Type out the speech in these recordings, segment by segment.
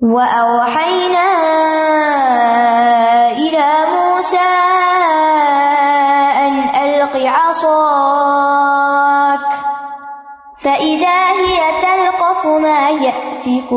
وَأَوْحَيْنَا إِلَى مُوسَىٰ أَنْ أَلْقِ عَصَاكَ، فَإِذَا هِيَ تَلْقَفُ مَا يَأْفِكُونَ.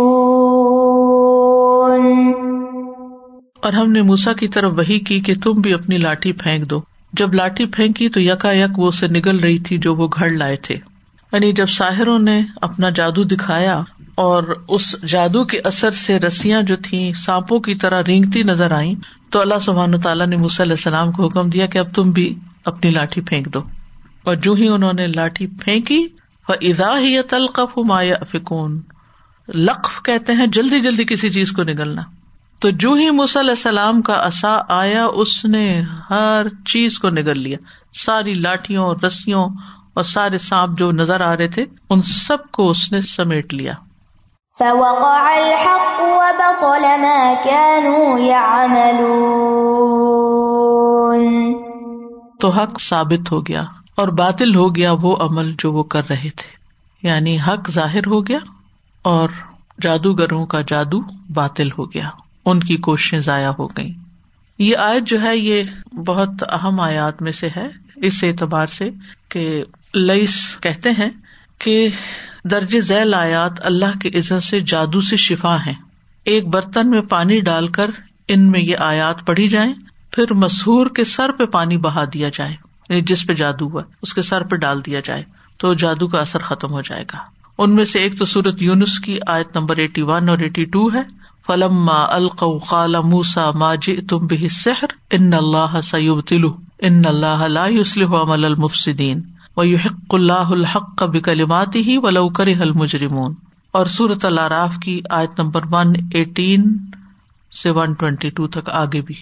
اور ہم نے موسا کی طرف وہی کی کہ تم بھی اپنی لاٹھی پھینک دو۔ جب لاٹھی پھینکی تو یکا یک وہ اسے نگل رہی تھی جو وہ گھڑ لائے تھے۔ یعنی جب ساحروں نے اپنا جادو دکھایا اور اس جادو کے اثر سے رسیاں جو تھیں سانپوں کی طرح رینگتی نظر آئی تو اللہ سبحان تعالیٰ نے علیہ السلام کو حکم دیا کہ اب تم بھی اپنی لاٹھی پھینک دو۔ اور جو ہی انہوں نے لاٹھی پھینکی وہ ادا ہی تلقف مایا فکون لقف کہتے ہیں جلدی جلدی کسی چیز کو نگلنا۔ تو جو ہی علیہ السلام کا اصا آیا، اس نے ہر چیز کو نگل لیا۔ ساری لاٹھیوں رسیوں اور سارے سانپ جو نظر آ رہے تھے ان سب کو اس نے سمیٹ لیا۔ تو حق ثابت ہو گیا اور باطل ہو گیا وہ عمل جو وہ کر رہے تھے۔ یعنی حق ظاہر ہو گیا اور جادوگروں کا جادو باطل ہو گیا۔ ان کی کوششیں ضائع ہو گئی یہ آیت جو ہے یہ بہت اہم آیات میں سے ہے۔ اس اعتبار سے کہ لئیس کہتے ہیں کہ درج ذیل آیات اللہ کے عزت سے جادو سے شفا ہے ایک برتن میں پانی ڈال کر ان میں یہ آیات پڑھی جائیں، پھر مسہور کے سر پہ پانی بہا دیا جائے۔ یعنی جس پہ جادو ہوا، اس کے سر پہ ڈال دیا جائے، تو جادو کا اثر ختم ہو جائے گا۔ ان میں سے ایک تو سورت یونس کی آیت نمبر ایٹی ون اور ایٹی ٹو ہے۔ فلم القال موسا ما جی تم بھی سحر ان اللہ سیب تلو ان اللہ اللہ عمل المفسدین یحق اللہ الحق بکلمات ہی ولو کر المجرمون۔ اور سورت اللہ راف کی آیت نمبر ون ایٹین سے ون ٹوینٹی ٹو تک آگے بھی۔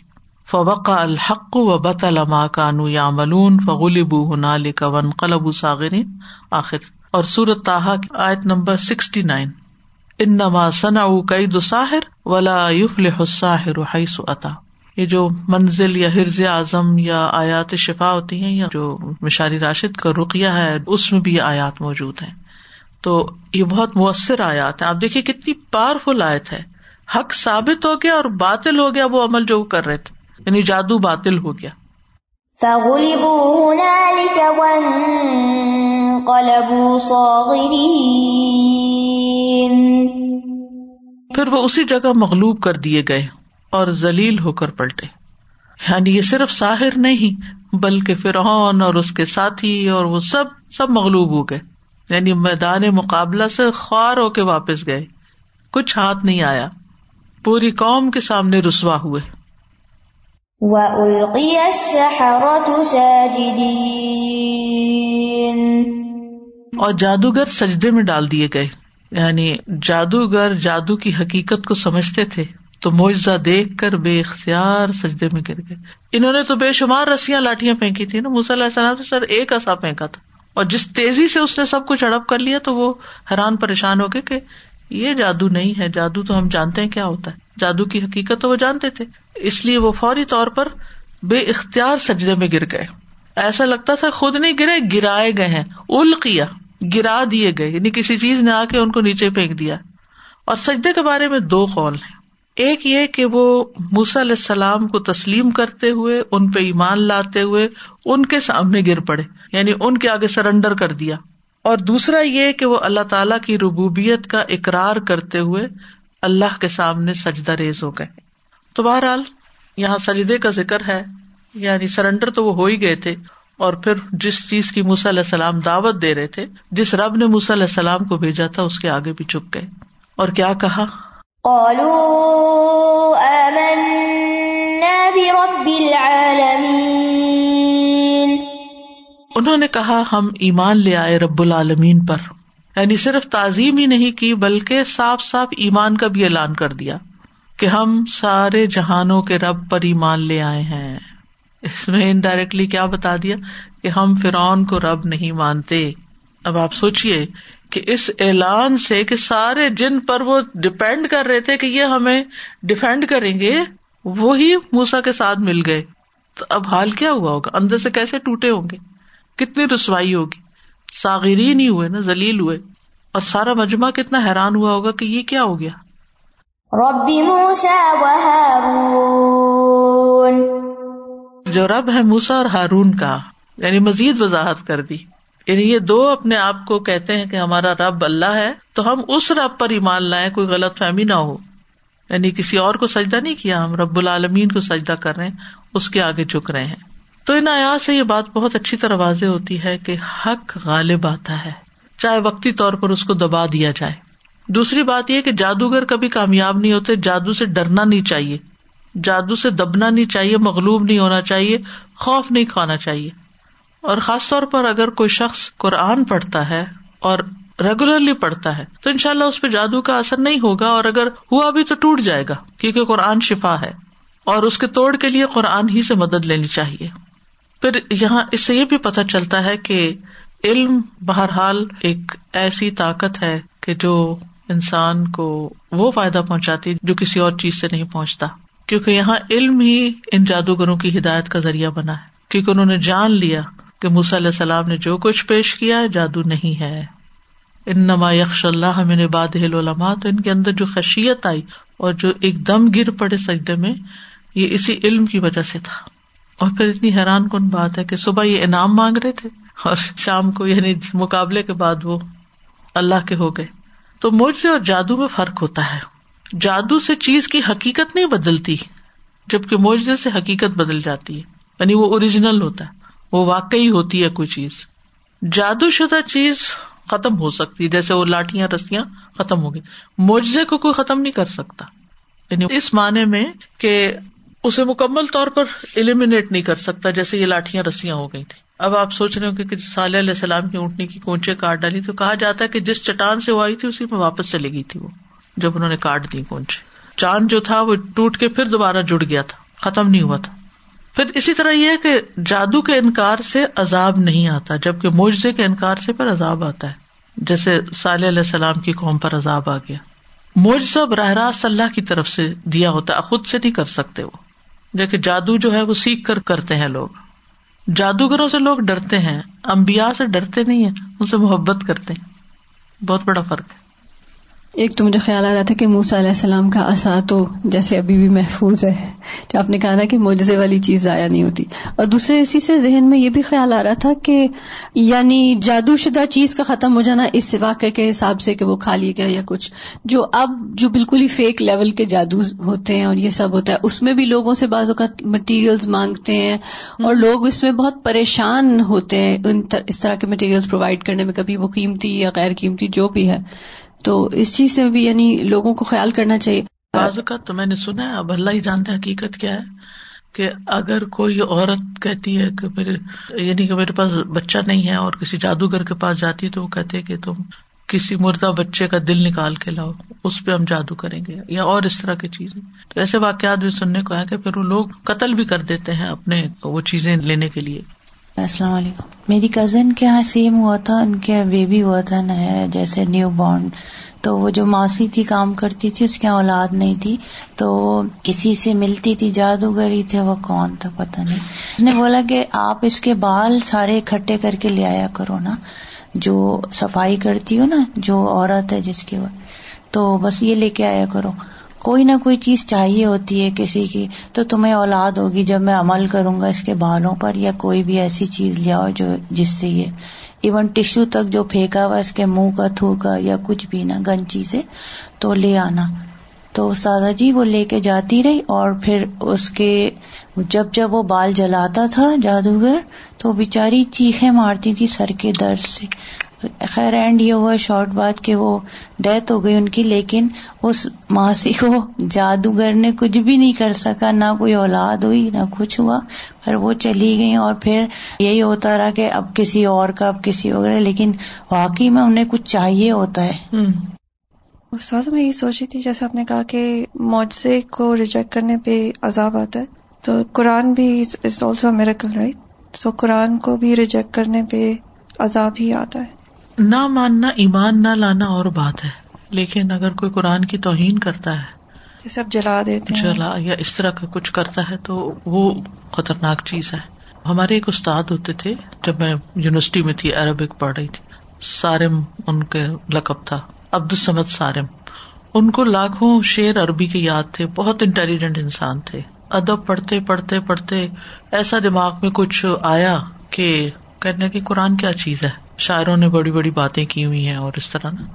فوق الحق و بط الما کانو یا ملون فغلب ہنال کا ون قلب ساغرین آخر۔ اور سورت تاہا کی آیت نمبر سکسٹی نائن ان نما ثنا کئی دساہر ولا یوف الساہر حیث عطا یہ جو منزل یا ہرز اعظم یا آیات شفا ہوتی ہیں یا جو مشاری راشد کا رقیہ ہے اس میں بھی یہ آیات موجود ہیں۔ تو یہ بہت مؤثر آیات ہے آپ دیکھیے کتنی پاورفل آیت ہے۔ حق ثابت ہو گیا اور باطل ہو گیا وہ عمل جو کر رہے تھے۔ یعنی جادو باطل ہو گیا۔ پھر وہ اسی جگہ مغلوب کر دیے گئے۔ اور ذلیل ہو کر پلٹے۔ یعنی یہ صرف ساحر نہیں بلکہ فرعون اور اس کے ساتھی اور وہ سب سب مغلوب ہو گئے۔ یعنی میدان مقابلہ سے خوار ہو کے واپس گئے۔ کچھ ہاتھ نہیں آیا۔ پوری قوم کے سامنے رسوا ہوئے۔ اور جادوگر سجدے میں ڈال دیے گئے۔ یعنی جادوگر جادو کی حقیقت کو سمجھتے تھے۔ تو معجزہ دیکھ کر بے اختیار سجدے میں گر گئے۔ انہوں نے تو بے شمار رسیاں لاٹیاں پھینکی تھی نا علیہ السلام سر ایک ایسا پھینکا تھا۔ اور جس تیزی سے اس نے سب کچھ ہڑپ کر لیا تو وہ حیران پریشان ہو گئے کہ یہ جادو نہیں ہے۔ جادو تو ہم جانتے ہیں کیا ہوتا ہے۔ جادو کی حقیقت تو وہ جانتے تھے۔ اس لیے وہ فوری طور پر بے اختیار سجدے میں گر گئے۔ ایسا لگتا تھا خود نہیں گرے، گرائے گئے ہیں۔ ال کیا گرا دیے گئے۔ یعنی کسی چیز نے آ کے ان کو نیچے پھینک دیا۔ اور سجدے کے بارے میں دو قول ہیں۔ ایک یہ کہ وہ موسی علیہ السلام کو تسلیم کرتے ہوئے، ان پہ ایمان لاتے ہوئے، ان کے سامنے گر پڑے یعنی ان کے آگے سرینڈر کر دیا۔ اور دوسرا یہ کہ وہ اللہ تعالی کی ربوبیت کا اقرار کرتے ہوئے اللہ کے سامنے سجدہ ریز ہو گئے۔ تو بہرحال، یہاں سجدے کا ذکر ہے یعنی سرینڈر تو وہ ہو ہی گئے تھے۔ اور پھر جس چیز کی موسی علیہ السلام دعوت دے رہے تھے، جس رب نے موسی علیہ السلام کو بھیجا تھا، اس کے آگے بھی چپ گئے۔ اور کیا کہا؟ انہوں نے کہا، ہم ایمان لے آئے رب العالمین پر۔ یعنی صرف تعظیم ہی نہیں کی، بلکہ صاف صاف ایمان کا بھی اعلان کر دیا کہ ہم سارے جہانوں کے رب پر ایمان لے آئے ہیں۔ اس میں انڈائریکٹلی کیا بتا دیا کہ ہم فرعون کو رب نہیں مانتے۔ اب آپ سوچیے کہ اس اعلان سے کہ سارے جن پر وہ ڈپینڈ کر رہے تھے کہ یہ ہمیں ڈیفینڈ کریں گے وہی موسا کے ساتھ مل گئے۔ تو اب حال کیا ہوا ہوگا؟ اندر سے کیسے ٹوٹے ہوں گے؟ کتنی رسوائی ہوگی؟ ساغرین ہی ہوئے نا ذلیل ہوئے۔ اور سارا مجمع کتنا حیران ہوا ہوگا کہ یہ کیا ہو گیا۔ رب موسى وهارون جو رب ہے موسا اور ہارون کا یعنی مزید وضاحت کر دی۔ یعنی یہ دو اپنے آپ کو کہتے ہیں کہ ہمارا رب اللہ ہے، تو ہم اس رب پر ایمان لائیں، کوئی غلط فہمی نہ ہو۔ یعنی کسی اور کو سجدہ نہیں کیا، ہم رب العالمین کو سجدہ کر رہے ہیں، اس کے آگے جھک رہے ہیں۔ تو ان آیات سے یہ بات بہت اچھی طرح واضح ہوتی ہے کہ حق غالب آتا ہے، چاہے وقتی طور پر اس کو دبا دیا جائے۔ دوسری بات یہ کہ جادوگر کبھی کامیاب نہیں ہوتے، جادو سے ڈرنا نہیں چاہیے۔ جادو سے دبنا نہیں چاہیے، مغلوب نہیں ہونا چاہیے، خوف نہیں کھانا چاہیے۔ اور خاص طور پر اگر کوئی شخص قرآن پڑھتا ہے اور ریگولرلی پڑھتا ہے، تو ان شاء اللہ اس پہ جادو کا اثر نہیں ہوگا اور اگر ہوا بھی تو ٹوٹ جائے گا، کیونکہ قرآن شفا ہے۔ اور اس کے توڑ کے لیے قرآن ہی سے مدد لینی چاہیے۔ پھر یہاں اس سے یہ بھی پتہ چلتا ہے کہ علم بہرحال ایک ایسی طاقت ہے کہ جو انسان کو وہ فائدہ پہنچاتی جو کسی اور چیز سے نہیں پہنچتا۔ کیونکہ یہاں علم ہی ان جادوگروں کی ہدایت کا ذریعہ بنا ہے۔ کیونکہ انہوں نے جان لیا کہ علیہ السلام نے جو کچھ پیش کیا ہے جادو نہیں ہے۔ ان نما یکش اللہ میں نے باد علما تو ان کے اندر جو خشیت آئی اور جو ایک دم گر پڑے سجدے میں، یہ اسی علم کی وجہ سے تھا۔ اور پھر اتنی حیران کن بات ہے کہ صبح یہ انعام مانگ رہے تھے اور شام کو یعنی مقابلے کے بعد وہ اللہ کے ہو گئے۔ تو مجھ سے اور جادو میں فرق ہوتا ہے۔ جادو سے چیز کی حقیقت نہیں بدلتی، جبکہ معجزے سے حقیقت بدل جاتی ہے۔ یعنی وہ اوریجنل ہوتا ہے۔ وہ واقعی ہوتی ہے کوئی چیز۔ جادو شدہ چیز ختم ہو سکتی جیسے وہ لاٹیاں رسیاں ختم ہو گئی معجزے کو کوئی ختم نہیں کر سکتا۔ یعنی اس معنی میں کہ اسے مکمل طور پر ایلیمینیٹ نہیں کر سکتا، جیسے یہ لاٹیاں رسیاں ہو گئی تھی اب آپ سوچ رہے ہو کہ صالح علیہ السلام کی اونٹنی کی کونچے کاٹ ڈالی تو کہا جاتا ہے کہ جس چٹان سے وہ آئی تھی، اسی میں واپس چلی گئی تھی وہ، جب انہوں نے کاٹ دی کونچے۔ چاند جو تھا وہ ٹوٹ کے پھر دوبارہ جڑ گیا تھا، ختم نہیں ہوا تھا۔ پھر اسی طرح یہ کہ جادو کے انکار سے عذاب نہیں آتا، جبکہ معجزے کے انکار سے پھر عذاب آتا ہے۔ جیسے صالح علیہ السلام کی قوم پر عذاب آ گیا۔ معجزہ براہ راست اللہ کی طرف سے دیا ہوتا ہے، خود سے نہیں کر سکتے وہ۔ دیکھے جادو جو ہے وہ سیکھ کر کرتے ہیں لوگ۔ جادوگروں سے لوگ ڈرتے ہیں امبیا سے ڈرتے نہیں ہیں، ان سے محبت کرتے ہیں۔ بہت بڑا فرق ہے۔ ایک تو مجھے خیال آ رہا تھا کہ موسا علیہ السلام کا اثا تو جیسے ابھی بھی محفوظ ہے جو آپ نے کہا نا کہ معجزے والی چیز ضائع نہیں ہوتی۔ اور دوسرے اسی سے ذہن میں یہ بھی خیال آ رہا تھا کہ یعنی جادو شدہ چیز کا ختم ہو جانا اس واقعے کے حساب سے کہ وہ کھا لی گیا یا کچھ۔ جو اب جو بالکل ہی فیک لیول کے جادو ہوتے ہیں اور یہ سب ہوتا ہے اس میں بھی لوگوں سے بعض اوقات مٹیریلز مانگتے ہیں اور لوگ اس میں بہت پریشان ہوتے ہیں۔ ان اس طرح کے مٹیریل پرووائڈ کرنے میں کبھی وہ قیمتی یا غیر قیمتی جو بھی ہے۔ تو اس چیز سے بھی یعنی لوگوں کو خیال کرنا چاہیے۔ بعض اوقات تو میں نے سنا ہے، اب اللہ ہی جانتے حقیقت کیا ہے، کہ اگر کوئی عورت کہتی ہے کہ میرے یعنی کہ میرے پاس بچہ نہیں ہے اور کسی جادوگر کے پاس جاتی ہے تو وہ کہتے کہ تم کسی مردہ بچے کا دل نکال کے لاؤ، اس پہ ہم جادو کریں گے، یا اور اس طرح کی چیزیں۔ تو ایسے واقعات بھی سننے کو ہے کہ پھر وہ لوگ قتل بھی کر دیتے ہیں اپنے وہ چیزیں لینے کے لیے۔ السلام علیکم۔ میری کزن کے یہاں سیم ہوا تھا، ان کے بیبی ہوا تھا نیا جیسے نیو بورن تو وہ جو ماسی تھی، کام کرتی تھی، اس کے اولاد نہیں تھی۔ تو وہ کسی سے ملتی تھی، جادوگری تھے، وہ کون تھا پتا نہیں۔ نے بولا کہ آپ اس کے بال سارے اکٹھے کر کے لے آیا کرو نا۔ جو صفائی کرتی ہو نا، جو عورت ہے جس کی تو بس یہ لے کے آیا کرو۔ کوئی نہ کوئی چیز چاہیے ہوتی ہے کسی کی، تو تمہیں اولاد ہوگی جب میں عمل کروں گا اس کے بالوں پر یا کوئی بھی ایسی چیز لے آؤ جو، جس سے یہ ایون ٹشو تک جو پھینکا ہوا اس کے منہ کا، تھو کا یا کچھ بھی نا گنچی سے تو لے آنا۔ تو سادہ جی وہ لے کے جاتی رہی اور پھر اس کے جب جب وہ بال جلاتا تھا جادوگر تو بےچاری چیخے مارتی تھی سر کے درد سے۔ خیر اینڈ یہ ہوا شارٹ بات کہ وہ ڈیتھ ہو گئی ان کی لیکن اس ماسی کو جادوگر نے کچھ بھی نہیں کر سکا نہ کوئی اولاد ہوئی نہ کچھ ہوا پھر وہ چلی گئی اور پھر یہی ہوتا رہا کہ اب کسی اور کا اب کسی وغیرہ لیکن واقعی میں انہیں کچھ چاہیے ہوتا ہے۔ استاذ میں یہ سوچی تھی جیسے آپ نے کہا کہ معجزے کو ریجیکٹ کرنے پہ عذاب آتا ہے تو قرآن بھی از آلسو میریکل رائٹ تو قرآن کو بھی ریجیکٹ کرنے پہ عذاب ہی آتا ہے۔ نہ ماننا ایمان نہ لانا اور بات ہے۔ لیکن اگر کوئی قرآن کی توہین کرتا ہے جیسے جلا دیتے جلا یا اس طرح کا کچھ کرتا ہے تو وہ خطرناک چیز ہے۔ ہمارے ایک استاد ہوتے تھے جب میں یونیورسٹی میں تھی عربک پڑھ رہی تھی۔ سارم ان کے لقب تھا عبد السمد سارم۔ ان کو لاکھوں شیر عربی کے یاد تھے بہت انٹیلیجنٹ انسان تھے۔ ادب پڑھتے پڑھتے پڑھتے ایسا دماغ میں کچھ آیا کہ کہنے کی قرآن کیا چیز ہے؟ شاعروں نے بڑی بڑی باتیں کی ہوئی ہیں اور اس طرح نا۔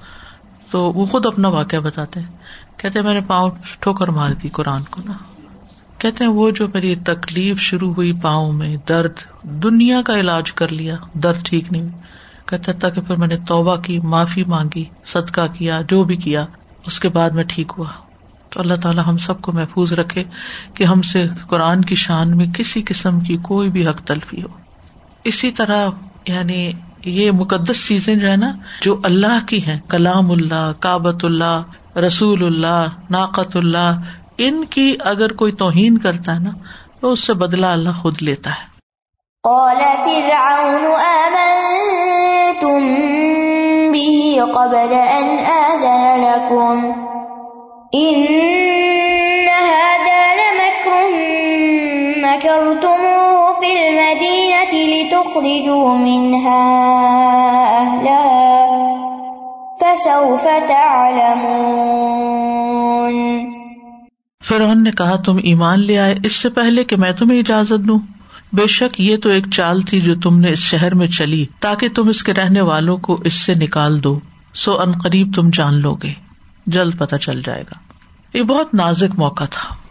تو وہ خود اپنا واقعہ بتاتے ہیں۔ کہتے میں نے پاؤں ٹھوکر مار دی قرآن کو نا۔ کہتے ہیں، وہ جو میری تکلیف شروع ہوئی پاؤں میں، درد، دنیا کا علاج کر لیا، درد ٹھیک نہیں۔ کہتے تھا کہ پھر میں نے توبہ کی، معافی مانگی، صدقہ کیا، جو بھی کیا، اس کے بعد میں ٹھیک ہوا۔ تو اللہ تعالیٰ ہم سب کو محفوظ رکھے کہ ہم سے قرآن کی شان میں کسی قسم کی کوئی بھی حق تلفی ہو۔ اسی طرح یعنی یہ مقدس چیزیں جو ہے نا، جو اللہ کی ہیں۔ کلام اللہ کابت اللہ، رسول اللہ ناقت اللہ، ان کی اگر کوئی توہین کرتا ہے نا، تو اس سے بدلا اللہ خود لیتا ہے۔ قال فرعون، آمنتم به قبل أن آذن لكم؟ إن لتخرجوا منها أهلها فسوف تعلمون فرعون نے کہا، تم ایمان لے آئے، اس سے پہلے کہ میں تمہیں اجازت دوں۔ بے شک یہ تو ایک چال تھی جو تم نے اس شہر میں چلی، تاکہ تم اس کے رہنے والوں کو اس سے نکال دو۔ سو ان قریب تم جان لو گے۔ جلد پتہ چل جائے گا۔ یہ بہت نازک موقع تھا۔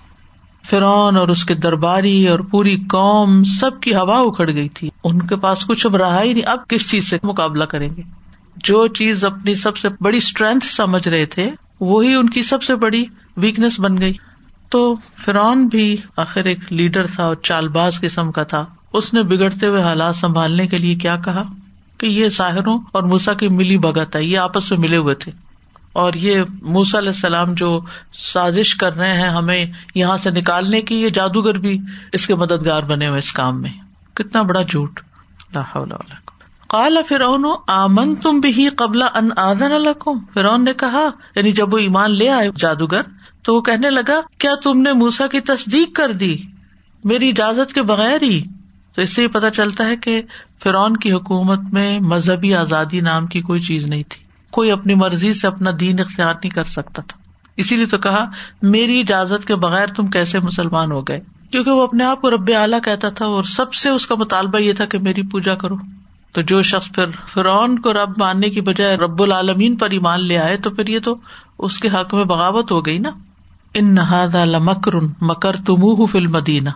فرعون اور اس کے درباری اور پوری قوم سب کی ہوا اکھڑ گئی تھی۔ ان کے پاس کچھ اب رہا ہی نہیں۔ اب کس چیز سے مقابلہ کریں گے؟ جو چیز اپنی سب سے بڑی اسٹرینتھ سمجھ رہے تھے، وہی ان کی سب سے بڑی ویکنیس بن گئی۔ تو فرعون بھی آخر ایک لیڈر تھا اور چال باز قسم کا تھا۔ اس نے بگڑتے ہوئے حالات سنبھالنے کے لیے کیا کہا؟ کہ یہ ساحروں اور موسا کی ملی بگت ہے، یہ آپس میں ملے ہوئے تھے۔ اور یہ موسا علیہ السلام جو سازش کر رہے ہیں ہمیں یہاں سے نکالنے کی، یہ جادوگر بھی اس کے مددگار بنے ہوئے اس کام میں۔ کتنا بڑا جھوٹ۔ کالا فرعون آمن تم بھی قبل ان آدن الحکم فرعون نے کہا یعنی جب وہ ایمان لے آئے جادوگر، تو وہ کہنے لگا، کیا تم نے موسا کی تصدیق کر دی؟ میری اجازت کے بغیر ہی۔ تو اس سے پتا چلتا ہے کہ فرعون کی حکومت میں مذہبی آزادی نام کی کوئی چیز نہیں تھی۔ کوئی اپنی مرضی سے اپنا دین اختیار نہیں کر سکتا تھا۔ اسی لیے تو کہا، میری اجازت کے بغیر تم کیسے مسلمان ہو گئے؟ کیونکہ وہ اپنے آپ کو رب اعلیٰ کہتا تھا اور سب سے اس کا مطالبہ یہ تھا کہ میری پوجا کرو۔ تو جو شخص پھر فرعون کو رب ماننے کی بجائے رب العالمین پر ایمان لے آئے، تو پھر یہ تو اس کے حق میں بغاوت ہو گئی نا۔ ان نہاد مکر مکر تم فل مدینہ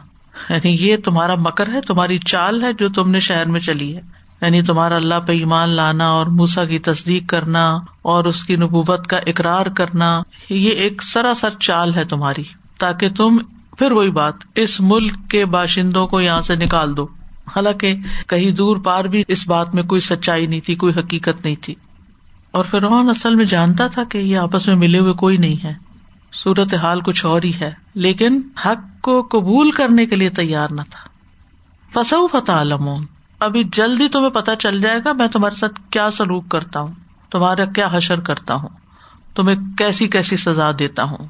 یعنی یہ تمہارا مکر ہے، تمہاری چال ہے جو تم نے شہر میں چلی ہے۔ یعنی تمہارا اللہ پہ ایمان لانا اور موسا کی تصدیق کرنا اور اس کی نبوت کا اقرار کرنا، یہ ایک سراسر چال ہے تمہاری، تاکہ تم پھر وہی بات، اس ملک کے باشندوں کو یہاں سے نکال دو۔ حالانکہ کہیں دور پار بھی اس بات میں کوئی سچائی نہیں تھی، کوئی حقیقت نہیں تھی۔ اور فرعون اصل میں جانتا تھا کہ یہ آپس میں ملے ہوئے کوئی نہیں ہے۔ صورت حال کچھ اور ہی ہے، لیکن حق کو قبول کرنے کے لیے تیار نہ تھا۔ فسو فتح علمون ابھی جلدی تمہیں پتا چل جائے گا میں تمہارے ساتھ کیا سلوک کرتا ہوں، تمہارا کیا حشر کرتا ہوں، تمہیں کیسی کیسی سزا دیتا ہوں۔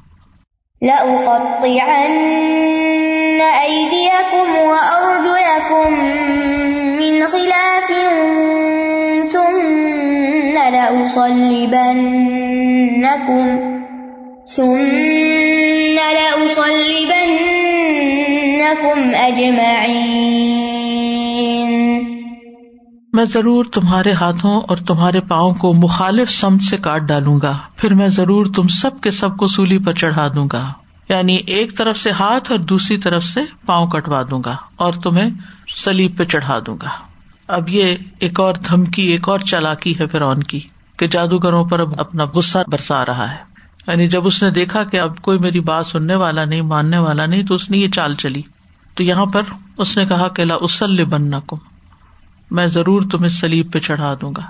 میں ضرور تمہارے ہاتھوں اور تمہارے پاؤں کو مخالف سمت سے کاٹ ڈالوں گا۔ پھر میں ضرور تم سب کے سب کو سولی پر چڑھا دوں گا۔ یعنی ایک طرف سے ہاتھ اور دوسری طرف سے پاؤں کٹوا دوں گا اور تمہیں سلیب پہ چڑھا دوں گا۔ اب یہ ایک اور دھمکی، ایک اور چالاکی ہے فرعون کی کہ جادوگروں پر اب اپنا غصہ برسا رہا ہے۔ یعنی جب اس نے دیکھا کہ اب کوئی میری بات سننے والا نہیں، ماننے والا نہیں، تو اس نے یہ چال چلی۔ تو یہاں پر اس نے کہا کہ لا اسل بننا کو میں ضرور تمہیں سلیب پہ چڑھا دوں گا۔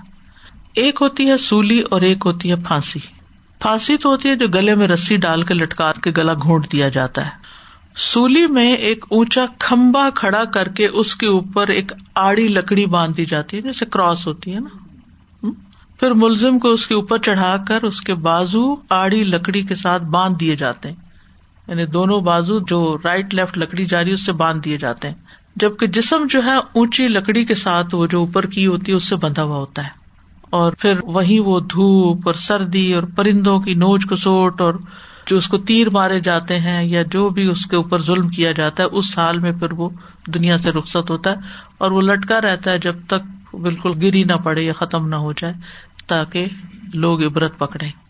ایک ہوتی ہے سولی اور ایک ہوتی ہے پھانسی۔ پھانسی تو ہوتی ہے جو گلے میں رسی ڈال کے لٹکا کے گلا گھونٹ دیا جاتا ہے۔ سولی میں ایک اونچا کھمبا کھڑا کر کے اس کے اوپر ایک آڑی لکڑی باندھ دی جاتی ہے، جیسے کراس ہوتی ہے نا۔ پھر ملزم کو اس کے اوپر چڑھا کر اس کے بازو آڑی لکڑی کے ساتھ باندھ دیے جاتے ہیں۔ یعنی دونوں بازو جو رائٹ لیفٹ لکڑی جاری اس سے باندھ دیے جاتے ہیں۔ جبکہ جسم جو ہے اونچی لکڑی کے ساتھ وہ جو اوپر کی ہوتی ہے، اس سے بندھا ہوا ہوتا ہے۔ اور پھر وہی وہ دھوپ اور سردی اور پرندوں کی نوچ کسوٹ اور جو اس کو تیر مارے جاتے ہیں یا جو بھی اس کے اوپر ظلم کیا جاتا ہے، اس سال میں پھر وہ دنیا سے رخصت ہوتا ہے۔ اور وہ لٹکا رہتا ہے جب تک بالکل گری نہ پڑے یا ختم نہ ہو جائے، تاکہ لوگ عبرت پکڑے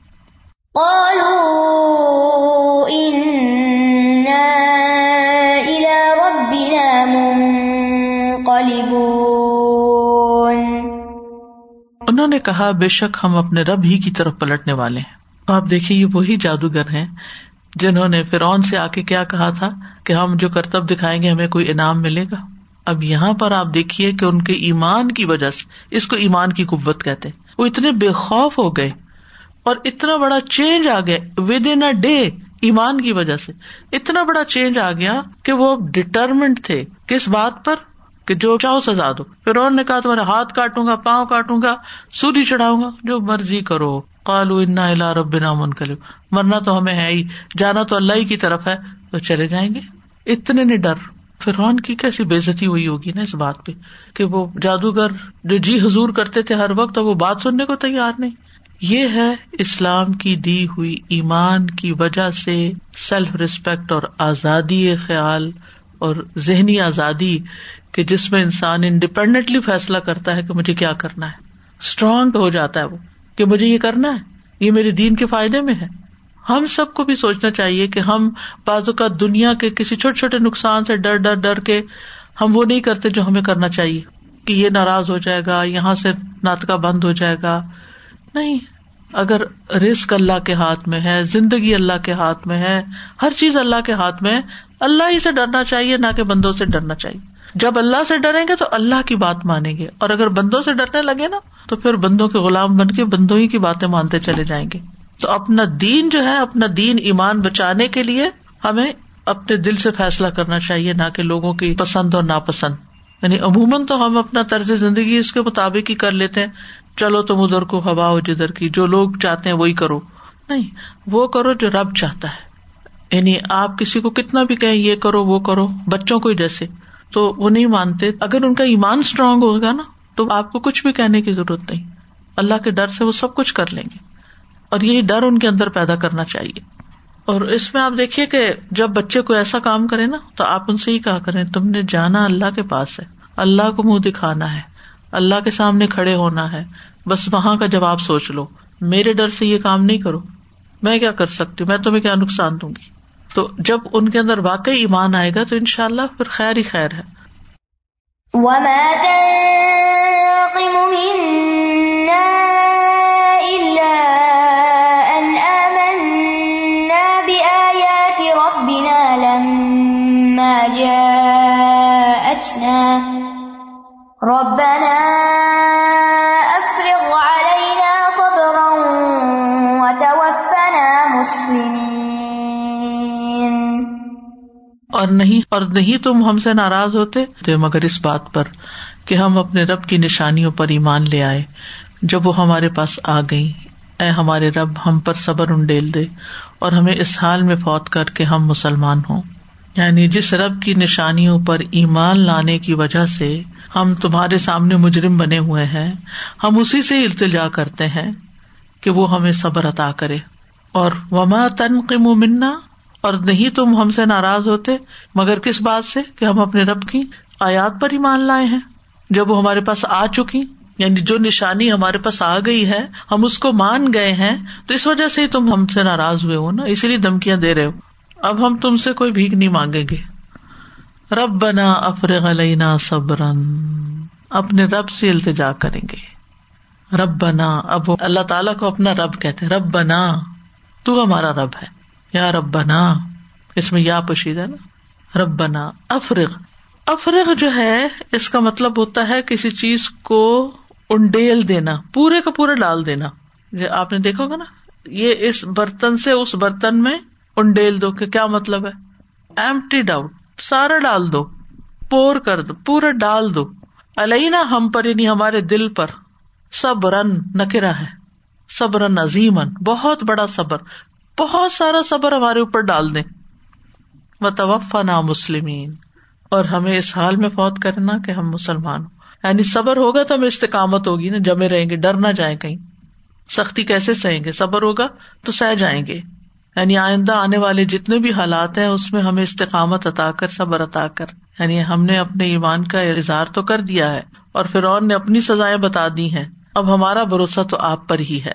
انہوں نے کہا، بے شک ہم اپنے رب ہی کی طرف پلٹنے والے ہیں۔ آپ دیکھیے، یہ وہی جادوگر ہیں جنہوں نے فرعون سے آ کے کیا کہا تھا کہ ہم جو کرتب دکھائیں گے، ہمیں کوئی انعام ملے گا۔ اب یہاں پر آپ دیکھیے کہ ان کے ایمان کی وجہ سے، اس کو ایمان کی قوت کہتے وہ اتنے بے خوف ہو گئے اور اتنا بڑا چینج آ گیا ود ان اے ڈے ایمان کی وجہ سے۔ اتنا بڑا چینج آ گیا کہ وہ ڈٹرمنٹ تھے کس بات پر؟ کہ جو چاہو سزا دو۔ پھر اور نے کہا تمہارا ہاتھ کاٹوں گا، پاؤں کاٹوں گا سوری چڑھاؤں گا، جو مرضی کرو۔ کالو انا الا رب من کلب مرنا تو ہمیں ہے ہی، جانا تو اللہ ہی کی طرف ہے، تو چلے جائیں گے۔ اتنے نے ڈر۔ فرعون کی کیسی بےزتی ہوئی ہوگی نا اس بات پہ، کہ وہ جادوگر جو جی حضور کرتے تھے ہر وقت وہ بات سننے کو تیار نہیں۔ یہ ہے اسلام کی دی ہوئی ایمان کی وجہ سے سیلف ریسپیکٹ اور آزادی خیال اور ذہنی آزادی کہ جس میں انسان انڈیپینڈنٹلی فیصلہ کرتا ہے کہ مجھے کیا کرنا ہے۔ اسٹرانگ ہو جاتا ہے وہ کہ مجھے یہ کرنا ہے، یہ میرے دین کے فائدے میں ہے۔ ہم سب کو بھی سوچنا چاہیے کہ ہم بازو کا دنیا کے کسی چھوٹے چھوٹے نقصان سے ڈر ڈر ڈر کے ہم وہ نہیں کرتے جو ہمیں کرنا چاہیے۔ کہ یہ ناراض ہو جائے گا، یہاں سے ناطقہ بند ہو جائے گا۔ نہیں۔ اگر رسک اللہ کے ہاتھ میں ہے، زندگی اللہ کے ہاتھ میں ہے، ہر چیز اللہ کے ہاتھ میں ہے اللہ ہی سے ڈرنا چاہیے، نہ کہ بندوں سے ڈرنا چاہیے۔ جب اللہ سے ڈریں گے تو اللہ کی بات مانیں گے۔ اور اگر بندوں سے ڈرنے لگے نا، تو پھر بندوں کے غلام بن کے بندوں ہی کی باتیں مانتے چلے جائیں گے۔ تو اپنا دین جو ہے، اپنا دین ایمان بچانے کے لیے ہمیں اپنے دل سے فیصلہ کرنا چاہیے، نہ کہ لوگوں کی پسند اور ناپسند۔ یعنی عموماً تو ہم اپنا طرز زندگی اس کے مطابق ہی کر لیتے ہیں۔ چلو تم ادھر کو ہوا ہو جدھر کی، جو لوگ چاہتے ہیں وہی کرو۔ نہیں، وہ کرو جو رب چاہتا ہے۔ یعنی آپ کسی کو کتنا بھی کہیں یہ کرو، وہ کرو، بچوں کو جیسے۔ تو وہ نہیں مانتے۔ اگر ان کا ایمان اسٹرانگ ہوگا نا، تو آپ کو کچھ بھی کہنے کی ضرورت نہیں۔ اللہ کے ڈر سے وہ سب کچھ کر لیں گے۔ اور یہی ڈر ان کے اندر پیدا کرنا چاہیے۔ اور اس میں آپ دیکھیے کہ جب بچے کو ایسا کام کرے نا، تو آپ ان سے ہی کہا کریں، تم نے جانا اللہ کے پاس ہے۔ اللہ کو منہ دکھانا ہے۔ اللہ کے سامنے کھڑے ہونا ہے۔ بس وہاں کا جواب سوچ لو۔ میرے ڈر سے یہ کام نہیں کرو۔ میں کیا کر سکتی ہوں؟ میں تمہیں کیا نقصان دوں گی؟ تو جب ان کے اندر واقعی ایمان آئے گا تو ان شاء اللہ پھر خیر ہی خیر ہے۔ ربنا نہیں اور نہیں تم ہم سے ناراض ہوتے؟ تو مگر اس بات پر کہ ہم اپنے رب کی نشانیوں پر ایمان لے آئے، جب وہ ہمارے پاس آ گئی اے ہمارے رب، ہم پر صبر انڈیل دے اور ہمیں اس حال میں فوت کر کے ہم مسلمان ہوں۔ یعنی جس رب کی نشانیوں پر ایمان لانے کی وجہ سے ہم تمہارے سامنے مجرم بنے ہوئے ہیں، ہم اسی سے التجا کرتے ہیں کہ وہ ہمیں صبر عطا کرے۔ اور وما تنقم منا اور نہیں تم ہم سے ناراض ہوتے، مگر کس بات سے کہ ہم اپنے رب کی آیات پر ہی مان لائے ہیں؟ جب وہ ہمارے پاس آ چکی یعنی جو نشانی ہمارے پاس آ گئی ہے، ہم اس کو مان گئے ہیں، تو اس وجہ سے ہی تم ہم سے ناراض ہوئے ہو نا؟ اسی لیے دھمکیاں دے رہے ہو۔ اب ہم تم سے کوئی بھیک نہیں مانگیں گے۔ رب بنا افرغ علینا صبرن اپنے رب سے التجا کریں گے۔ رب بنا اب اللہ تعالیٰ کو اپنا رب کہتے رب بنا تو ہمارا رب ہے۔ یا رب بنا اس میں یا پوشیدہ نا؟ رب بنا افرغ۔ افرغ جو ہے، اس کا مطلب ہوتا ہے کسی چیز کو انڈیل دینا، پورے کا پورا ڈال دینا۔ آپ نے دیکھو گا نا؟ یہ اس برتن سے اس برتن میں انڈیل دو کہ کیا مطلب ہے؟ ایمٹی ڈاؤٹ سارا ڈال دو، پور کر دو، پورا ڈال دو۔ علینا، ہم پر یعنی ہمارے دل پر سب رن نکرا ہے۔ سب رن عظیمن بہت بڑا صبر۔ بہت سارا صبر ہمارے اوپر ڈال دیں۔ و توفا نا مسلمین اور ہمیں اس حال میں فوت کرنا کہ ہم مسلمان ہوں۔ یعنی صبر ہوگا تو ہمیں استقامت ہوگی نا، جمے رہیں گے، ڈر نہ جائیں کہیں۔ سختی کیسے سہیں گے؟ صبر ہوگا تو سہ جائیں گے۔ یعنی آئندہ آنے والے جتنے بھی حالات ہیں، اس میں ہمیں استقامت عطا کر، صبر عطا کر۔ یعنی ہم نے اپنے ایمان کا اظہار تو کر دیا ہے، اور فرعون نے اپنی سزائیں بتا دی ہیں۔ اب ہمارا بھروسہ تو آپ پر ہی ہے۔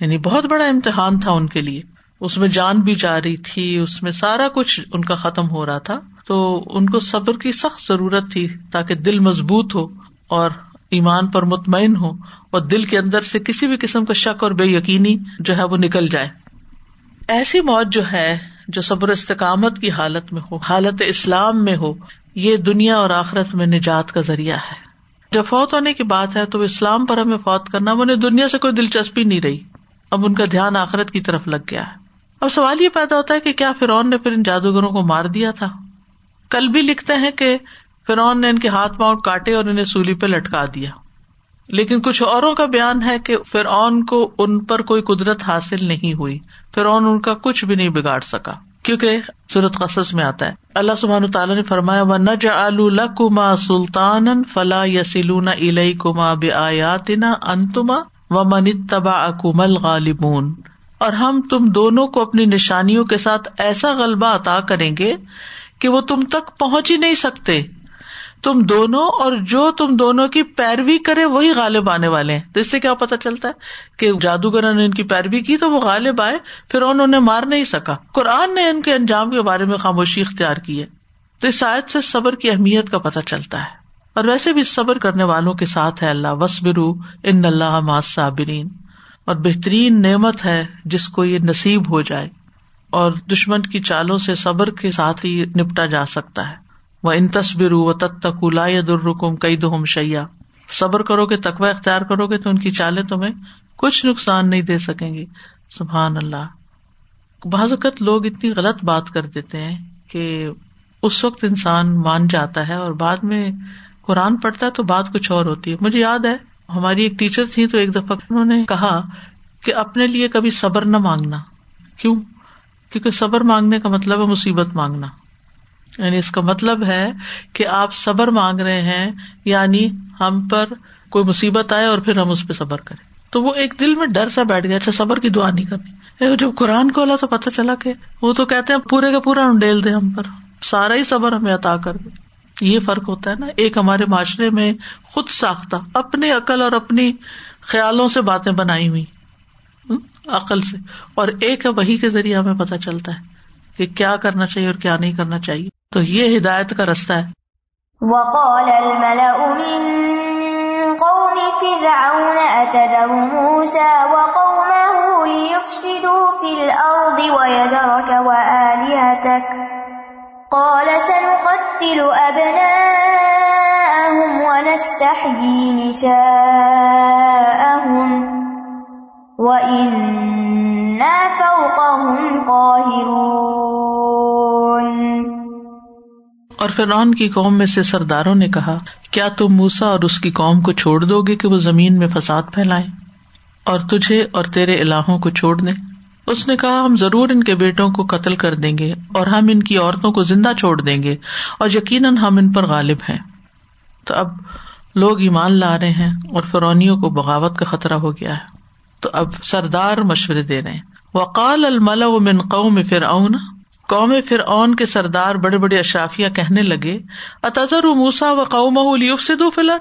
یعنی بہت بڑا امتحان تھا ان کے لیے۔ اس میں جان بھی جا رہی تھی، اس میں سارا کچھ ان کا ختم ہو رہا تھا۔ تو ان کو صبر کی سخت ضرورت تھی تاکہ دل مضبوط ہو اور ایمان پر مطمئن ہو اور دل کے اندر سے کسی بھی قسم کا شک اور بے یقینی جو ہے وہ نکل جائے۔ ایسی موت جو ہے، جو صبر استقامت کی حالت میں ہو، حالت اسلام میں ہو، یہ دنیا اور آخرت میں نجات کا ذریعہ ہے۔ جب فوت ہونے کی بات ہے تو اسلام پر ہمیں فوت کرنا انہیں دنیا سے کوئی دلچسپی نہیں رہی۔ اب ان کا دھیان آخرت کی طرف لگ گیا ہے۔ اب سوال یہ پیدا ہوتا ہے کہ کیا فرعون نے پھر ان جادوگروں کو مار دیا تھا؟ کل بھی لکھتے ہیں کہ فرعون نے ان کے ہاتھ پاؤں کاٹے اور انہیں سولی پہ لٹکا دیا۔ لیکن کچھ اوروں کا بیان ہے کہ فرعون کو ان پر کوئی قدرت حاصل نہیں ہوئی۔ فرعون ان کا کچھ بھی نہیں بگاڑ سکا۔ کیونکہ صورت قصص میں آتا ہے۔ اللہ سبحان تعالیٰ نے فرمایا و نج الکما سلطان فلا یسلون علیہ کما بیاتنا انتما و من تبا اکمل غالبون اور ہم تم دونوں کو اپنی نشانیوں کے ساتھ ایسا غلبہ عطا کریں گے کہ وہ تم تک پہنچ ہی نہیں سکتے۔ تم دونوں اور جو تم دونوں کی پیروی کرے وہی غالب آنے والے ہیں۔ تو اس سے کیا پتا چلتا ہے کہ جادوگر نے ان کی پیروی کی تو وہ غالب آئے، پھر انہوں نے مار نہیں سکا۔ قرآن نے ان کے انجام کے بارے میں خاموشی اختیار کی ہے۔ تو اس آیت سے صبر کی اہمیت کا پتہ چلتا ہے۔ اور ویسے بھی صبر کرنے والوں کے ساتھ ہے اللہ وسبرو ان اللہ صابرین اور بہترین نعمت ہے جس کو یہ نصیب ہو جائے اور دشمن کی چالوں سے صبر کے ساتھ ہی نپٹا جا سکتا ہے۔ وہ ان تصبر و تک لا درکم کئی دہم شیا صبر کرو گے تقوا اختیار کرو گے تو ان کی چالیں تمہیں کچھ نقصان نہیں دے سکیں گے سبحان اللہ۔ بعض اوقات لوگ اتنی غلط بات کر دیتے ہیں کہ اس وقت انسان مان جاتا ہے اور بعد میں قرآن پڑھتا ہے تو بات کچھ اور ہوتی ہے۔ مجھے یاد ہے ہماری ایک ٹیچر تھی تو ایک دفعہ انہوں نے کہا کہ اپنے لیے کبھی صبر نہ مانگنا۔ کیوں؟ کیونکہ صبر مانگنے کا مطلب ہے مصیبت مانگنا۔ یعنی اس کا مطلب ہے کہ آپ صبر مانگ رہے ہیں یعنی ہم پر کوئی مصیبت آئے اور پھر ہم اس پہ صبر کریں۔ تو وہ ایک دل میں ڈر سا بیٹھ گیا اچھا صبر کی دعا نہیں کرنی۔ جب قرآن کو تو پتا چلا کہ وہ تو کہتے ہیں، پورے کا پورا ڈیل دے ہم پر۔ سارا ہی صبر ہمیں عطا کر دے۔ یہ فرق ہوتا ہے نا، ایک ہمارے معاشرے میں خود ساختہ اپنی عقل اور اپنی خیالوں سے باتیں بنائی ہوئی عقل سے۔ اور ایک ہے وہی کے ذریعے ہمیں پتا چلتا ہے کہ کیا کرنا چاہیے اور کیا نہیں کرنا چاہیے۔ تو یہ ہدایت کا رستہ ہے۔ وقال الملأ من قوم فرعون أتذر موسى وقومه ليفسدوا في الأرض ويذرك وآلهتك قال سنقتل أبناءهم ونستحيي نساءهم وإنا فوقهم قاهرون۔ اور فرعون کی قوم میں سے سرداروں نے کہا، کیا تم موسا اور اس کی قوم کو چھوڑ دو گے کہ وہ زمین میں فساد پھیلائے؟ اور تجھے اور تیرے الہوں کو چھوڑ دیں۔ اس نے کہا، ہم ضرور ان کے بیٹوں کو قتل کر دیں گے اور ہم ان کی عورتوں کو زندہ چھوڑ دیں گے اور یقیناً ہم ان پر غالب ہیں۔ تو اب لوگ ایمان لا رہے ہیں اور فرونیوں کو بغاوت کا خطرہ ہو گیا ہے۔ تو اب سردار مشورے دے رہے ہیں۔ وقال الملا من قوم فرعون، قوم فر اون کے سردار بڑے بڑے اشرافیہ کہنے لگے اتظر موسا و قوم فلر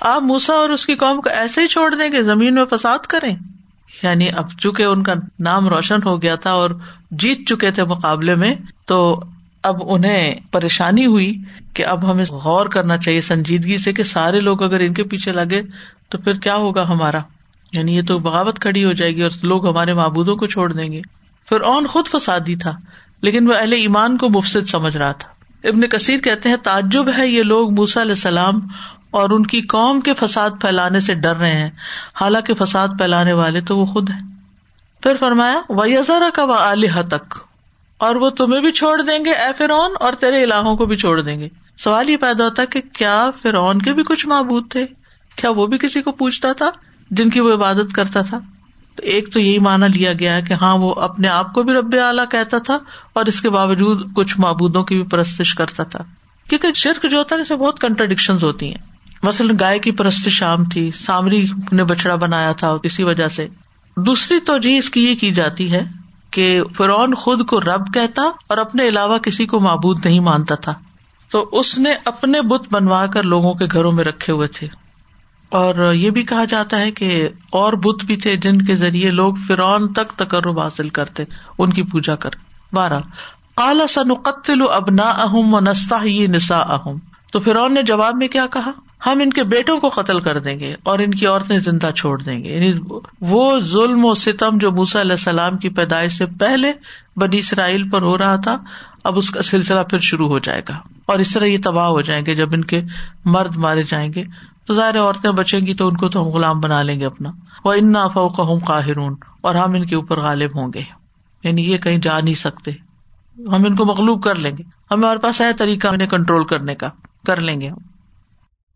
آپ موسا اور اس کی قوم کو ایسے ہی چھوڑ دیں گے، زمین میں فساد کریں۔ یعنی اب چونکہ ان کا نام روشن ہو گیا تھا اور جیت چکے تھے مقابلے میں، تو اب انہیں پریشانی ہوئی کہ اب ہمیں غور کرنا چاہیے سنجیدگی سے کہ سارے لوگ اگر ان کے پیچھے لگے تو پھر کیا ہوگا ہمارا؟ یعنی یہ تو بغاوت کھڑی ہو جائے گی اور لوگ ہمارے معبودوں کو چھوڑ دیں گے۔ پھر اون خود فسادی تھا، لیکن وہ اہل ایمان کو مفصد سمجھ رہا تھا۔ ابن کثیر کہتے ہیں، تعجب ہے یہ لوگ موسا علیہ السلام اور ان کی قوم کے فساد پھیلانے سے ڈر رہے ہیں۔ حالانکہ فساد پھیلانے والے تو وہ خود ہیں۔ پھر فرمایا و کا و تک اور وہ تمہیں بھی چھوڑ دیں گے، اے فرعون، اور تیرے علاقوں کو بھی چھوڑ دیں گے۔ سوال یہ پیدا ہوتا کہ کیا فرعون کے بھی کچھ معبود تھے؟ کیا وہ بھی کسی کو پوچھتا تھا جن کی وہ عبادت کرتا تھا؟ تو ایک تو یہی مانا لیا گیا ہے کہ ہاں وہ اپنے آپ کو بھی رب اعلیٰ کہتا تھا اور اس کے باوجود کچھ معبودوں کی بھی پرستش کرتا تھا۔ کیونکہ شرک جو ہوتا ہے، اس میں بہت کنٹرڈکشن ہوتی ہیں۔ مثلاً گائے کی پرست شام تھی، سامری نے بچڑا بنایا تھا کسی وجہ سے۔ دوسری توجہ اس کی یہ کی جاتی ہے کہ فرعون خود کو رب کہتا اور اپنے علاوہ کسی کو معبود نہیں مانتا تھا۔ تو اس نے اپنے بت بنوا کر لوگوں کے گھروں میں رکھے ہوئے تھے۔ اور یہ بھی کہا جاتا ہے کہ اور بت بھی تھے جن کے ذریعے لوگ فرعون تک تقرب حاصل کرتے، ان کی پوجا کر۔ بارہ اعلی سن قتل ابنا اہم و نستا ہی نسا اہم تو فرعون نے جواب میں کیا کہا؟ ہم ان کے بیٹوں کو قتل کر دیں گے اور ان کی عورتیں زندہ چھوڑ دیں گے۔ یعنی وہ ظلم و ستم جو موسا علیہ السلام کی پیدائش سے پہلے بنی اسرائیل پر ہو رہا تھا، اب اس کا سلسلہ پھر شروع ہو جائے گا۔ اور اس طرح یہ تباہ ہو جائیں گے۔ جب ان کے مرد مارے جائیں گے، تو ظاہر عورتیں بچیں گی تو ان کو تو ہم غلام بنا لیں گے اپنا۔ وہ ان فوق ہوں قاہرون اور ہم ان کے اوپر غالب ہوں گے۔ یعنی یہ کہیں جا نہیں سکتے۔ ہم ان کو مغلوب کر لیں گے۔ ہمارے پاس ہے طریقہ انہیں کنٹرول کرنے کا۔ کر لیں گے۔ ہم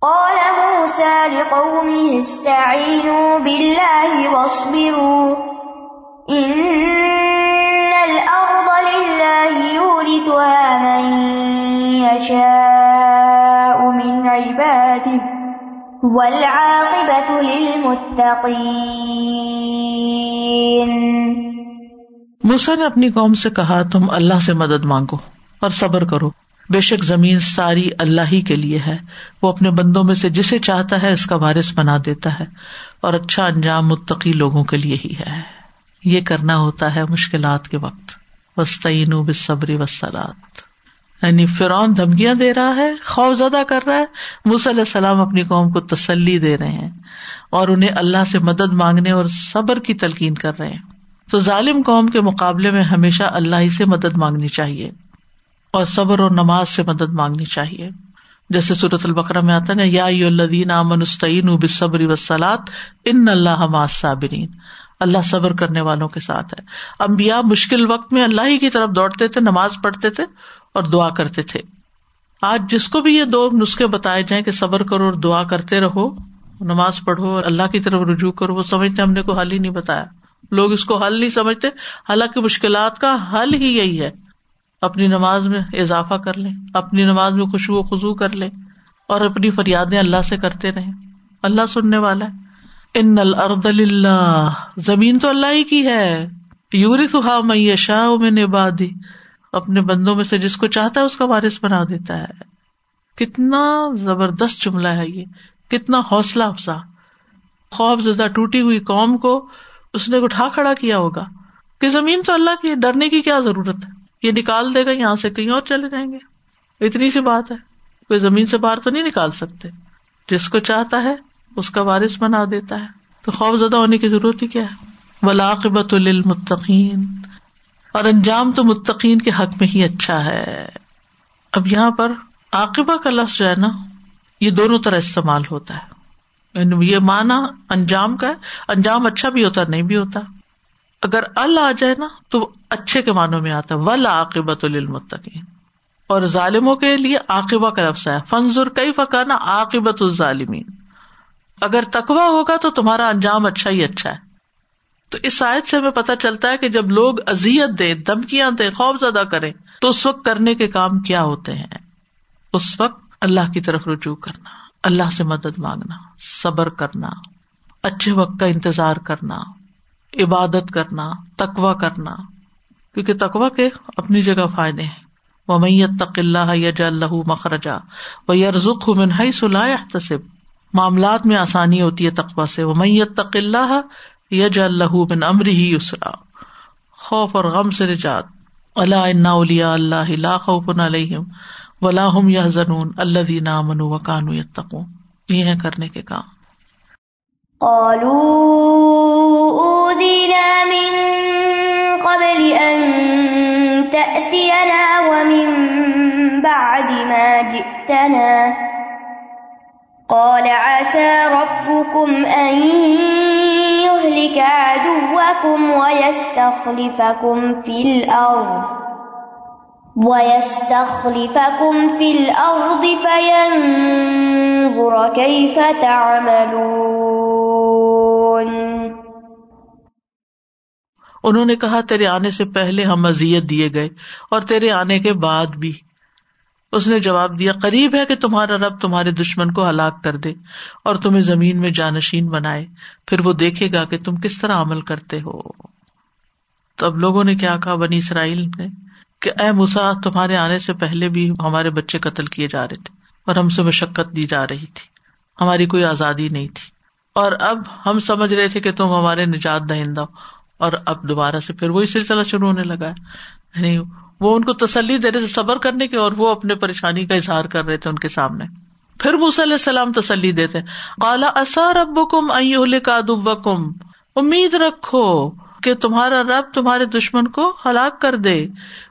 قال موسى لقومه استعينوا بالله واصبروا إن الأرض لله يورثها من يشاء من عباده والعاقبة للمتقين موسا نے اپنی قوم سے کہا تم اللہ سے مدد مانگو اور صبر کرو۔ بے شک زمین ساری اللہ ہی کے لیے ہے۔ وہ اپنے بندوں میں سے جسے چاہتا ہے اس کا وارث بنا دیتا ہے اور اچھا انجام متقی لوگوں کے لیے ہی ہے۔ یہ کرنا ہوتا ہے مشکلات کے وقت۔ وسطین بصبری وسلات یعنی فرعون دھمکیاں دے رہا ہے، خوف زدہ کر رہا ہے۔ علیہ السلام اپنی قوم کو تسلی دے رہے ہیں اور انہیں اللہ سے مدد مانگنے اور صبر کی تلقین کر رہے ہیں۔ تو ظالم قوم کے مقابلے میں ہمیشہ اللہ ہی سے مدد مانگنی چاہیے۔ اور صبر اور نماز سے مدد مانگنی چاہیے۔ جیسے صورت البکرا میں آتا نا، یا الدین امن بصبری وسلات ان اللہ صابرین اللہ صبر کرنے والوں کے ساتھ ہے۔ امبیا مشکل وقت میں اللہ ہی کی طرف دوڑتے تھے، نماز پڑھتے تھے اور دعا کرتے تھے۔ آج جس کو بھی یہ دو نسخے بتائے جائیں کہ صبر کرو اور دعا کرتے رہو، نماز پڑھو اور اللہ کی طرف رجوع کرو، وہ سمجھتے ہم نے کوئی حل ہی نہیں بتایا۔ لوگ اس کو حل نہیں سمجھتے، حالانکہ مشکلات کا حل ہی یہی ہے۔ اپنی نماز میں اضافہ کر لیں، اپنی نماز میں خوشبو و خزو کر لیں اور اپنی فریادیں اللہ سے کرتے رہے اللہ سننے والا ہے، ان الرد اللہ زمین تو اللہ ہی کی ہے۔ یوری سہا میں شاہ میں نبادی اپنے بندوں میں سے جس کو چاہتا ہے اس کا وارث بنا دیتا ہے۔ کتنا زبردست جملہ ہے یہ، کتنا حوصلہ افزا۔ خوف زدہ ٹوٹی ہوئی قوم کو اس نے اٹھا کھڑا کیا ہوگا۔ کہ زمین تو اللہ کی ڈرنے کی کیا ضرورت ہے؟ یہ نکال دے گا یہاں سے کہیں اور چلے جائیں گے۔ اتنی سی بات ہے۔ کوئی زمین سے باہر تو نہیں نکال سکتے۔ جس کو چاہتا ہے، اس کا وارث بنا دیتا ہے۔ تو خوف زدہ ہونے کی ضرورت ہی کیا ہے؟ ولاقبت المتقین اور انجام تو متقین کے حق میں ہی اچھا ہے۔ اب یہاں پر عاقبہ کا لفظ جو ہے نا، یہ دونوں طرح استعمال ہوتا ہے۔ یعنی یہ مانا انجام کا ہے۔ انجام اچھا بھی ہوتا، نہیں بھی ہوتا۔ اگر ال آ جائے نا، تو اچھے کے معنوں میں آتا ہے۔ ول عاقبت المتقین اور ظالموں کے لیے عاقبہ کا لفظ ہے۔ فنزر کئی فکانا عاقبت الظالمین اگر تقوا ہوگا تو تمہارا انجام اچھا ہی اچھا ہے۔ تو اس آیت سے ہمیں پتہ چلتا ہے کہ جب لوگ ازیت دیں، دھمکیاں دیں، خوف زدہ کریں، تو اس وقت کرنے کے کام کیا ہوتے ہیں؟ اس وقت اللہ کی طرف رجوع کرنا، اللہ سے مدد مانگنا، صبر کرنا، اچھے وقت کا انتظار کرنا، عبادت کرنا تقوا کرنا۔ کیونکہ تقوا کے اپنی جگہ فائدے ہیں۔ وہ میت تق اللہ یج اللہ مخرجا وہ یرزق منہائی صلاح تصب معاملات میں آسانی ہوتی ہے تقوا سے۔ وہ میت تق اللہ یج اللہ من امری ہی اسرا خوف اور غم سے نجات۔ اللہ انا اولیا اللہ لا خوف علیہم ولا هم يحزنون۔ الذين امنوا وكانوا يتقون۔ یہ ہیں کرنے کے کام۔ قالوا اوذينا من قبل ان تأتينا ومن بعد ما جئتنا. قال عسى ربكم ان يهلك عدوكم ويستخلفكم في الأرض، ويستخلفكم في الأرض فينظر كيف تعملون. انہوں نے کہا، تیرے آنے سے پہلے ہم اذیت دیے گئے اور تیرے آنے کے بعد بھی۔ اس نے جواب دیا، قریب ہے کہ تمہارا رب تمہارے دشمن کو ہلاک کر دے اور تمہیں زمین میں جانشین بنائے۔ پھر وہ دیکھے گا کہ تم کس طرح عمل کرتے ہو۔ تو اب لوگوں نے کیا کہا، بنی اسرائیل نے کہ، اے مسا تمہارے آنے سے پہلے بھی ہمارے بچے قتل کیے جا رہے تھے اور ہم سے مشقت دی جا رہی تھی۔ ہماری کوئی آزادی نہیں تھی۔ اور اب ہم سمجھ رہے تھے کہ تم ہمارے نجات دہندہ اور اب دوبارہ سے پھر وہی سلسلہ شروع ہونے لگا ہے۔ یعنی وہ ان کو تسلی دے رہے تھے صبر کرنے کے اور وہ اپنے پریشانی کا اظہار کر رہے تھے ان کے سامنے۔ پھر علیہ السلام تسلی دیتے کالا اصا رب کم کا دب کم امید رکھو کہ تمہارا رب تمہارے دشمن کو ہلاک کر دے۔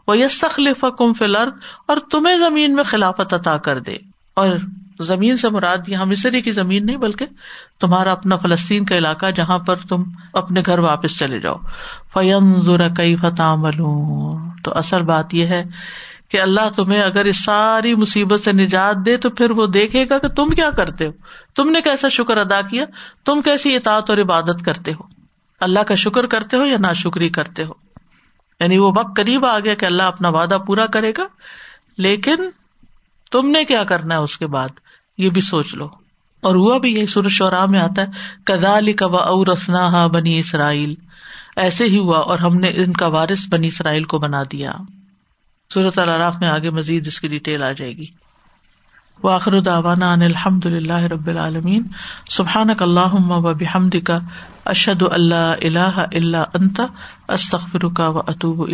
وہ یس تخلیف کم فلر اور تمہیں زمین میں خلافت عطا کر دے۔ اور زمین سے مراد یہاں مصری کی زمین نہیں بلکہ تمہارا اپنا فلسطین کا علاقہ جہاں پر تم اپنے گھر واپس چلے جاؤ۔ فیم ذرا کئی فتح تو اصل بات یہ ہے کہ اللہ تمہیں اگر اس ساری مصیبت سے نجات دے تو پھر وہ دیکھے گا کہ تم کیا کرتے ہو۔ تم نے کیسا شکر ادا کیا؟ تم کیسی اطاعت اور عبادت کرتے ہو؟ اللہ کا شکر کرتے ہو یا نا شکری کرتے ہو؟ یعنی وہ وقت قریب آ گیا کہ اللہ اپنا وعدہ پورا کرے گا، لیکن تم نے کیا کرنا ہے اس کے بعد؟ یہ بھی سوچ لو۔ اور ہوا بھی یہی سر شعرا میں آتا ہے کدال کبا او رسنا بنی اسرائیل ایسے ہی ہوا اور ہم نے ان کا وارث بنی اسرائیل کو بنا دیا۔ صورت العراف میں آگے مزید اس کی ڈیٹیل آ جائے گی۔ واخر داوانا ان الحمد اللہ رب العالمین۔ سبحان اللہ و بحمد کا اشد اللہ اللہ اللہ انت استخر کا و اطوب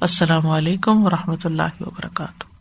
السلام علیکم و رحمۃ اللہ وبرکاتہ۔